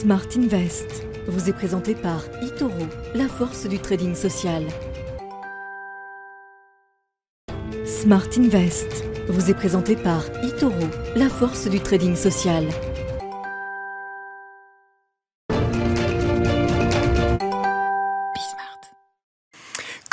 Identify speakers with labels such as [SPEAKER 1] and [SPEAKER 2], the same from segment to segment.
[SPEAKER 1] Smart Invest vous est présenté par eToro, la force du trading social. Smart Invest vous est présenté par eToro, la force du trading social.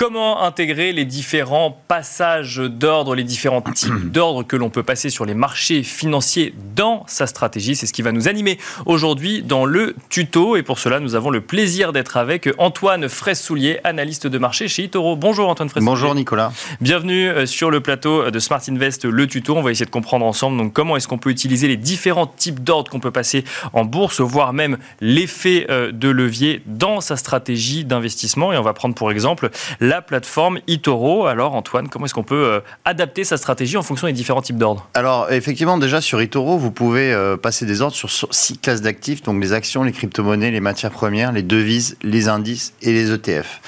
[SPEAKER 2] Comment intégrer les différents passages d'ordre, les différents types d'ordre que l'on peut passer sur les marchés financiers dans sa stratégie? C'est ce qui va nous animer aujourd'hui dans le tuto. Et pour cela, nous avons le plaisir d'être avec Antoine Fraisse-Soulier, analyste de marché chez Itoro. Bonjour Antoine Fraisse-Soulier.
[SPEAKER 3] Bonjour Nicolas.
[SPEAKER 2] Bienvenue euh, sur le plateau de Smart Invest, le tuto. On va essayer de comprendre ensemble donc, comment est-ce qu'on peut utiliser les différents types d'ordres qu'on peut passer en bourse, voire même l'effet euh, de levier dans sa stratégie d'investissement. Et on va prendre pour exemple la la plateforme eToro. Alors Antoine, comment est-ce qu'on peut euh, adapter sa stratégie en fonction des différents types d'ordres?
[SPEAKER 3] Alors effectivement, déjà sur eToro, vous pouvez euh, passer des ordres sur six classes d'actifs, donc les actions, les crypto-monnaies, les matières premières, les devises, les indices et les ETF.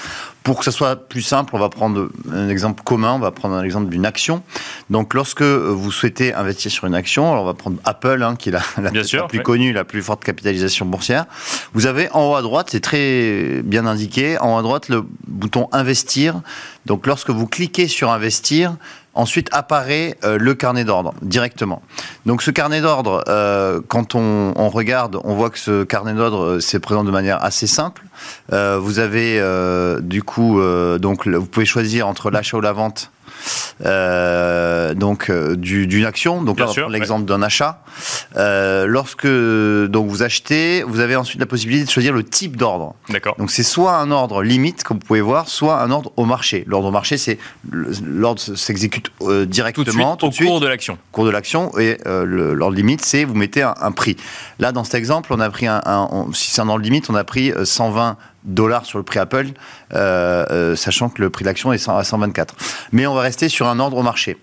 [SPEAKER 3] Pour que ce soit plus simple, on va prendre un exemple commun, on va prendre un exemple d'une action. Donc lorsque vous souhaitez investir sur une action, alors on va prendre Apple, hein, qui est la, la, plus connue, la plus forte capitalisation boursière. Vous avez en haut à droite, c'est très bien indiqué, en haut à droite le bouton investir. Donc lorsque vous cliquez sur investir, Ensuite apparaît euh, le carnet d'ordre directement. Donc ce carnet d'ordre, euh, quand on, regarde, on voit que ce carnet d'ordre euh, se présente de manière assez simple. vous avez du coup, donc vous pouvez choisir entre l'achat ou la vente donc euh, d'une action. Donc là, l'exemple d'un achat. Euh, lorsque donc vous achetez, vous avez ensuite la possibilité de choisir le type d'ordre.
[SPEAKER 2] D'accord.
[SPEAKER 3] Donc c'est soit un ordre limite, comme vous pouvez voir, soit un ordre au marché. L'ordre au marché, c'est l'ordre s'exécute directement
[SPEAKER 2] tout de suite, au cours de l'action.
[SPEAKER 3] Au cours de l'action et l'ordre limite, c'est vous mettez un, prix. Là, dans cet exemple, on a pris un, si c'est un ordre limite, on a pris 120 dollars sur le prix Apple, euh, euh, sachant que le prix d'action est à 124. Mais on va rester sur un ordre au marché.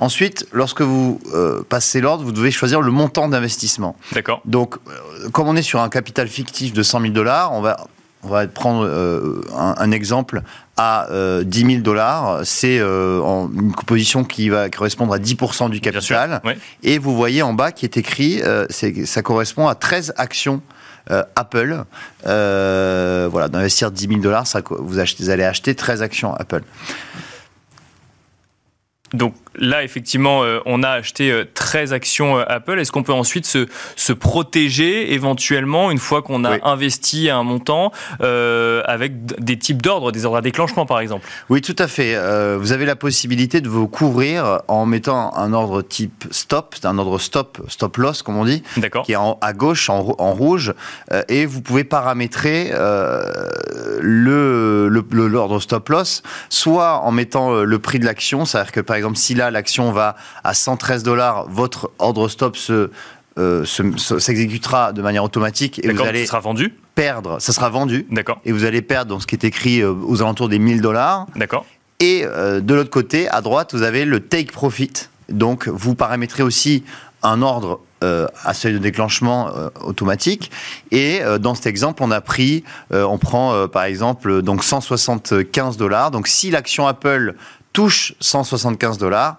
[SPEAKER 3] Ensuite, lorsque vous euh, passez l'ordre, vous devez choisir le montant d'investissement.
[SPEAKER 2] D'accord.
[SPEAKER 3] Donc, comme on est sur un capital fictif de 100 000 dollars, on va on va prendre un, exemple à 10 000 dollars. C'est une composition qui va correspondre à 10% du capital. Et vous voyez en bas qui est écrit, ça correspond à 13 actions Apple. Euh, voilà, d'investir 10 000 dollars, vous, vous allez acheter 13 actions Apple.
[SPEAKER 2] Donc là, effectivement, euh, on a acheté 13 euh, actions euh, Apple. Est-ce qu'on peut ensuite se, se, protéger éventuellement une fois qu'on a investi un montant avec des types d'ordres, des ordres à déclenchement par exemple?
[SPEAKER 3] Oui, tout à fait. vous avez la possibilité de vous couvrir en mettant un ordre type stop, un ordre stop, stop loss comme on dit, qui est à gauche en, rouge, et vous pouvez paramétrer le l'ordre stop loss, soit en mettant le prix de l'action, c'est-à-dire que par exemple si là l'action va à 113 dollars, votre ordre stop se euh, s'exécutera de manière automatique
[SPEAKER 2] et vous allez sera vendu
[SPEAKER 3] perdre, ça sera vendu.
[SPEAKER 2] D'accord.
[SPEAKER 3] Et vous allez perdre dans ce qui est écrit euh, aux alentours des 1000 dollars.
[SPEAKER 2] D'accord.
[SPEAKER 3] Et euh, de l'autre côté, à droite, vous avez le take profit. Donc, vous paramétrez aussi un ordre à seuil de déclenchement automatique. Et dans cet exemple, on a pris, on prend par exemple donc 175 dollars. Donc, si l'action Apple touche 175 dollars,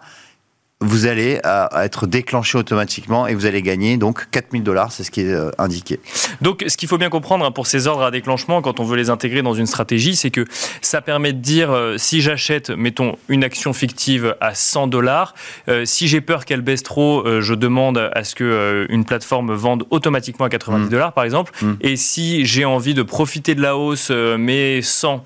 [SPEAKER 3] vous allez euh, être déclenché automatiquement et vous allez gagner donc 4000 dollars, c'est ce qui est euh, indiqué.
[SPEAKER 2] Donc ce qu'il faut bien comprendre hein, pour ces ordres à déclenchement quand on veut les intégrer dans une stratégie, c'est que ça permet de dire euh, si j'achète, mettons, une action fictive à 100 dollars, si j'ai peur qu'elle baisse trop, je demande à ce que une plateforme vende automatiquement à 90 mm. dollars par exemple, mm. et si j'ai envie de profiter de la hausse mais sans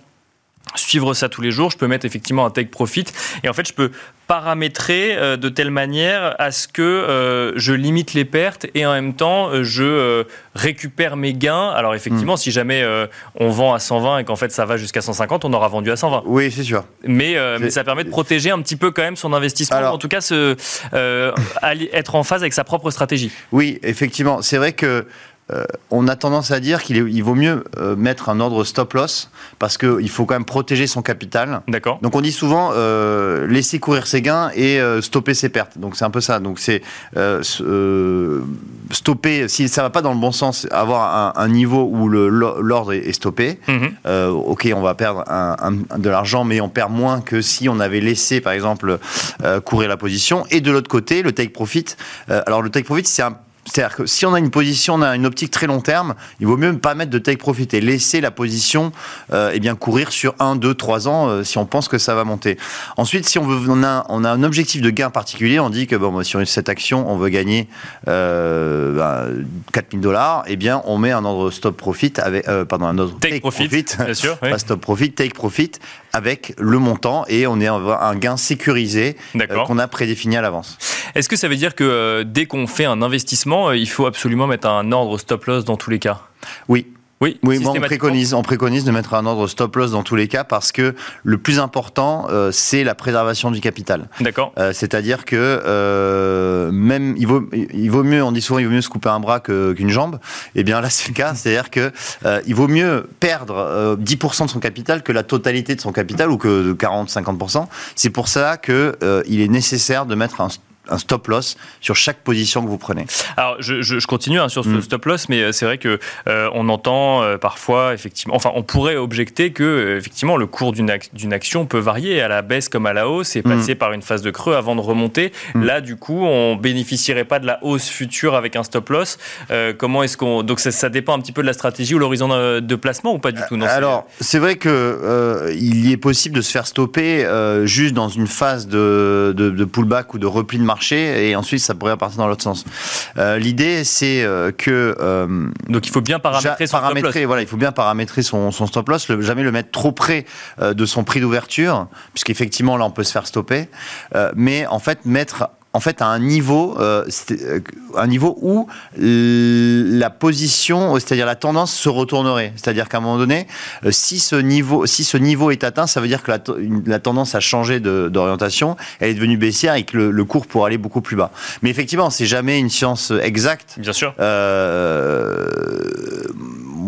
[SPEAKER 2] suivre ça tous les jours, je peux mettre effectivement un take profit et en fait je peux paramétrer euh, de telle manière à ce que euh, je limite les pertes et en même temps euh, je récupère mes gains. Alors effectivement, hmm. si jamais on vend à 120 et qu'en fait ça va jusqu'à 150, on aura vendu à 120.
[SPEAKER 3] Oui, c'est sûr.
[SPEAKER 2] Mais, mais, ça permet de protéger un petit peu quand même son investissement, en tout cas se, être en phase avec sa propre stratégie.
[SPEAKER 3] Oui, effectivement. C'est vrai que euh, on a tendance à dire qu'il vaut mieux euh, mettre un ordre stop loss parce qu'il faut quand même protéger son capital.
[SPEAKER 2] D'accord.
[SPEAKER 3] Donc on dit souvent euh, laisser courir ses gains et stopper ses pertes. Donc c'est un peu ça. Donc c'est stopper si ça va pas dans le bon sens, avoir un, niveau où l'ordre est, stoppé. Mhm. ok, on va perdre de l'argent, mais on perd moins que si on avait laissé par exemple courir la position. Et de l'autre côté, le take profit. alors le take profit c'est un C'est-à-dire que si on a une position, on a une optique très long terme, il vaut mieux ne pas mettre de take profit et laisser la position euh, eh bien, courir sur 1, 2, 3 ans euh, si on pense que ça va monter. Ensuite, si on, veut, on, a, on a un objectif de gain particulier, on dit que bon, sur cette action, on veut gagner euh, bah, 4000 dollars, eh bien, on met un ordre stop profit avec, euh, pardon, un ordre
[SPEAKER 2] take, profit, bien sûr,
[SPEAKER 3] pas stop profit, take profit avec le montant et on est un gain sécurisé euh, qu'on a prédéfini à l'avance.
[SPEAKER 2] Est-ce que ça veut dire que euh, dès qu'on fait un investissement, il faut absolument mettre un ordre stop loss dans tous les cas?
[SPEAKER 3] Oui, oui, oui on, préconise, on préconise de mettre un ordre stop loss dans tous les cas parce que le plus important, euh, c'est la préservation du capital.
[SPEAKER 2] D'accord.
[SPEAKER 3] Euh, c'est-à-dire que euh, même, il vaut, il vaut mieux, on dit souvent, il vaut mieux se couper un bras qu'une jambe. Eh bien là, c'est le cas. C'est-à-dire que il vaut mieux perdre 10% de son capital que la totalité de son capital ou que 40-50%. C'est pour ça que il est nécessaire de mettre un un stop loss sur chaque position que vous prenez.
[SPEAKER 2] Alors, je, je, continue hein, sur ce mm. stop loss, mais euh, c'est vrai que euh, on entend euh, parfois effectivement, enfin, on pourrait objecter que effectivement le cours d'une action peut varier à la baisse comme à la hausse et passer mm. par une phase de creux avant de remonter. Mm. Là, du coup, on bénéficierait pas de la hausse future avec un stop loss. comment est-ce qu'on donc ça, dépend un petit peu de la stratégie ou l'horizon de, placement ou pas du tout
[SPEAKER 3] non, Alors, c'est vrai que il y est possible de se faire stopper juste dans une phase de, de, de pullback ou de repli de marché et ensuite ça pourrait partir dans l'autre sens. Euh, l'idée c'est euh, que
[SPEAKER 2] euh, donc il faut bien paramétrer son
[SPEAKER 3] paramétrer,
[SPEAKER 2] stop loss.
[SPEAKER 3] Voilà, il faut bien paramétrer son, son stop loss, jamais le mettre trop près de son prix d'ouverture, puisqu'effectivement là on peut se faire stopper, mais en fait mettre en fait à un niveau, euh, euh, un niveau où la position, c'est-à-dire la tendance se retournerait. C'est-à-dire qu'à un moment donné, euh, si ce niveau, si ce niveau est atteint, ça veut dire que la, tendance a changé d'orientation, elle est devenue baissière et que le, cours pourrait aller beaucoup plus bas. Mais effectivement, c'est jamais une science exacte.
[SPEAKER 2] Bien sûr.
[SPEAKER 3] Euh,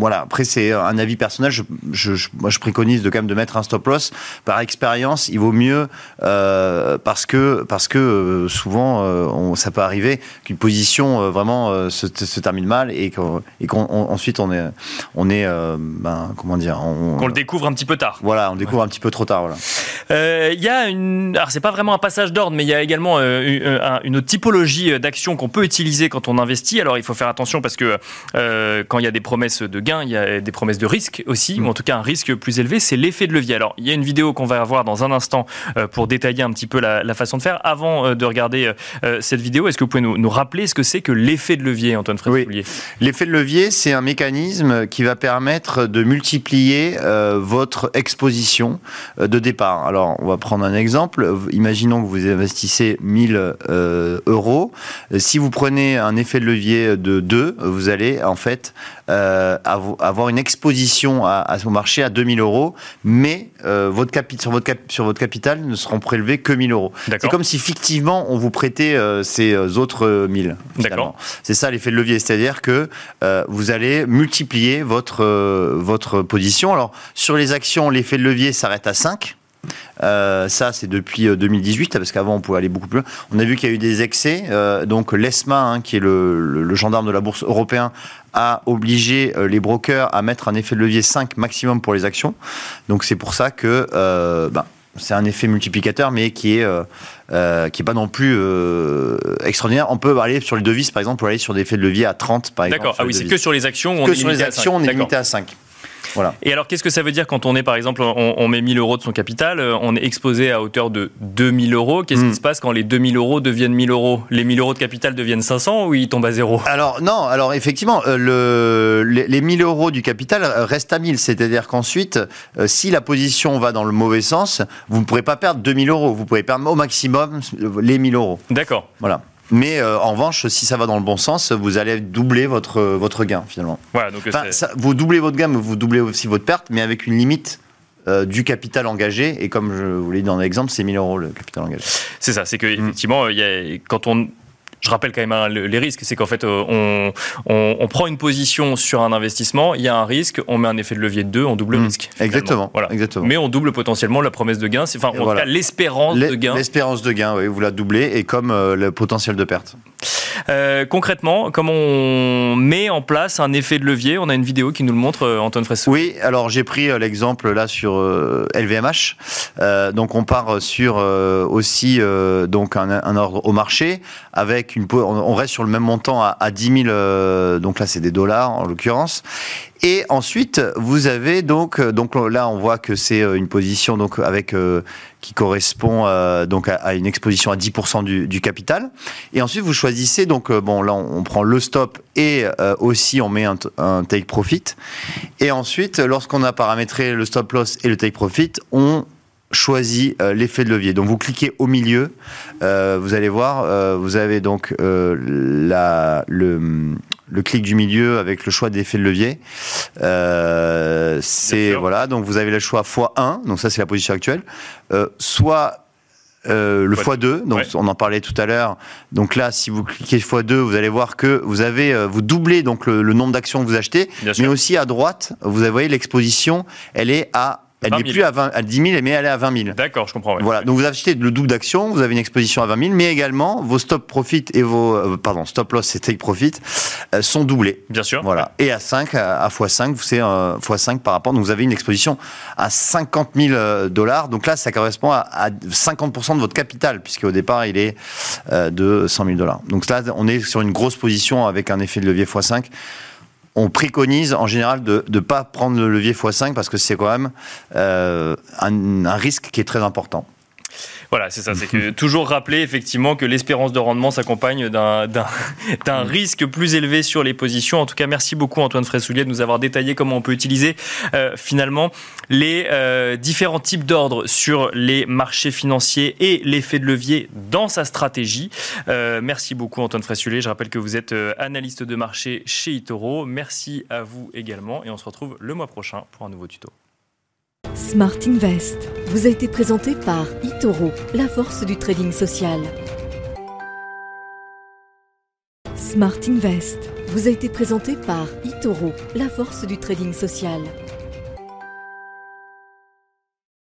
[SPEAKER 3] voilà. Après, c'est un avis personnel. Je, je, moi, je préconise de quand même de mettre un stop loss. Par expérience, il vaut mieux euh, parce que parce que euh, souvent, euh, on, ça peut arriver qu'une position vraiment se, se, termine mal et qu'ensuite on, on, est on est ben, comment dire
[SPEAKER 2] on, qu'on le découvre un petit peu tard.
[SPEAKER 3] Voilà, on découvre un petit peu trop tard.
[SPEAKER 2] Voilà. Il y a une, alors c'est pas vraiment un passage d'ordre, mais il y a également une, une typologie d'actions qu'on peut utiliser quand on investit. Alors il faut faire attention parce que quand il y a des promesses de gains il y a des promesses de risque aussi, ou en tout cas un risque plus élevé, c'est l'effet de levier. Alors, il y a une vidéo qu'on va avoir dans un instant euh, pour détailler un petit peu la, façon de faire. Avant euh, de regarder euh, cette vidéo, est-ce que vous pouvez nous, rappeler ce que c'est que l'effet de levier, Antoine Frédéric
[SPEAKER 3] oui. L'effet de levier, c'est un mécanisme qui va permettre de multiplier votre exposition de départ. Alors, on va prendre un exemple. Imaginons que vous investissez 1000 euros. Si vous prenez un effet de levier de 2, vous allez en fait avoir avoir une exposition à, à, au marché à 2000 euros, mais euh, votre sur, votre sur votre capital ne seront prélevés que 1000 euros. C'est comme si fictivement on vous prêtait euh, ces euh, autres 1000. C'est ça l'effet de levier, c'est-à-dire que vous allez multiplier votre, votre position. Alors sur les actions, l'effet de levier s'arrête à 5. Euh, ça, c'est depuis 2018, parce qu'avant, on pouvait aller beaucoup plus loin. On a vu qu'il y a eu des excès. Euh, donc, l'ESMA, hein, qui est le, le, gendarme de la bourse européen, a obligé euh, les brokers à mettre un effet de levier 5 maximum pour les actions. Donc c'est pour ça que euh, ben, c'est un effet multiplicateur, mais qui est euh, qui est pas non plus extraordinaire. On peut aller sur les devises, par exemple, pour aller sur des effets de levier à 30, par exemple.
[SPEAKER 2] D'accord. Ah oui, c'est que sur les actions.
[SPEAKER 3] que sur les actions, on est limité à 5.
[SPEAKER 2] Et alors, qu'est-ce que ça veut dire quand on est, par exemple, on, met 1000 euros de son capital, euh, on est exposé à hauteur de 2000 euros. Qu'est-ce qui hmm. se passe quand les 2000 euros deviennent 1000 euros? Les 1000 euros de capital deviennent 500 ou ils tombent à zéro?
[SPEAKER 3] Alors, non, alors effectivement, euh, le, les, 1000 euros du capital restent à 1000. C'est-à-dire qu'ensuite, euh, si la position va dans le mauvais sens, vous ne pourrez pas perdre 2000 euros. Vous pouvez perdre au maximum les 1000 euros.
[SPEAKER 2] D'accord.
[SPEAKER 3] Voilà. Mais euh, en revanche, si ça va dans le bon sens, vous allez doubler votre, votre gain finalement.
[SPEAKER 2] Voilà, donc
[SPEAKER 3] vous doublez votre gain, mais vous doublez aussi votre perte, mais avec une limite euh, du capital engagé. Et comme je vous l'ai dit dans l'exemple, c'est 1000 euros le capital engagé.
[SPEAKER 2] C'est ça, c'est que effectivement, il y a, quand on je rappelle quand même hein, les risques, c'est qu'en fait, euh, on, prend une position sur un investissement, il y a un risque, on met un effet de levier de 2, on double le mmh. risque.
[SPEAKER 3] Exactement, voilà. exactement.
[SPEAKER 2] Mais on double potentiellement la promesse de gain, enfin, en tout cas, l'espérance de gain.
[SPEAKER 3] L'espérance de gain, oui, vous la doublez, et comme euh, le potentiel de perte.
[SPEAKER 2] Euh, concrètement, comment on met en place un effet de levier? On a une vidéo qui nous le montre, Antoine Fressou.
[SPEAKER 3] Oui, alors j'ai pris l'exemple là sur LVMH. donc on part sur aussi donc un, ordre au marché avec on reste sur le même montant à, à 10 000, donc là c'est des dollars en l'occurrence. Et ensuite, vous avez donc, donc là on voit que c'est une position donc avec qui correspond donc à, une exposition à 10% du, capital. Et ensuite vous choisissez donc bon là on, prend le stop et aussi on met un, un take profit. Et ensuite, lorsqu'on a paramétré le stop loss et le take profit, on choisit euh, l'effet de levier. Donc vous cliquez au milieu, euh, vous allez voir, euh, vous avez donc la, le, le, clic du milieu avec le choix d'effet de levier. c'est voilà, donc vous avez le choix x1, donc ça c'est la position actuelle, soit le x2, donc on en parlait tout à l'heure. Donc là, si vous cliquez x2, vous allez voir que vous avez, vous doublez donc le, nombre d'actions que vous achetez, mais aussi à droite, vous voyez l'exposition, elle est à elle n'est plus à, 20, à 10 000, mais elle est à 20 000.
[SPEAKER 2] D'accord, je comprends.
[SPEAKER 3] Voilà, donc vous achetez le double d'action, vous avez une exposition à 20 000, mais également vos stop profit et vos euh, pardon stop loss et take profit euh, sont doublés.
[SPEAKER 2] Bien sûr.
[SPEAKER 3] Voilà, et à 5 à, x5, c'est euh, x5 par rapport. Donc vous avez une exposition à 50 000 dollars. Donc là, ça correspond à, à 50% de votre capital, puisque au départ il est de 100 000 dollars. Donc là, on est sur une grosse position avec un effet de levier x5 on préconise en général de ne pas prendre le levier x5 parce que c'est quand même euh, un, risque qui est très important.
[SPEAKER 2] Voilà, c'est ça. C'est que toujours rappeler effectivement que l'espérance de rendement s'accompagne d'un mm. risque plus élevé sur les positions. En tout cas, merci beaucoup Antoine Fressoulier de nous avoir détaillé comment on peut utiliser euh, finalement les euh, différents types d'ordres sur les marchés financiers et l'effet de levier dans sa stratégie. Euh, merci beaucoup Antoine Fressoulier. Je rappelle que vous êtes analyste de marché chez Itoro. Merci à vous également et on se retrouve le mois prochain pour un nouveau tuto.
[SPEAKER 1] Smart Invest vous a été présenté par Itoro, la force du trading social. Smart Invest vous a été présenté par Itoro, la force du trading social.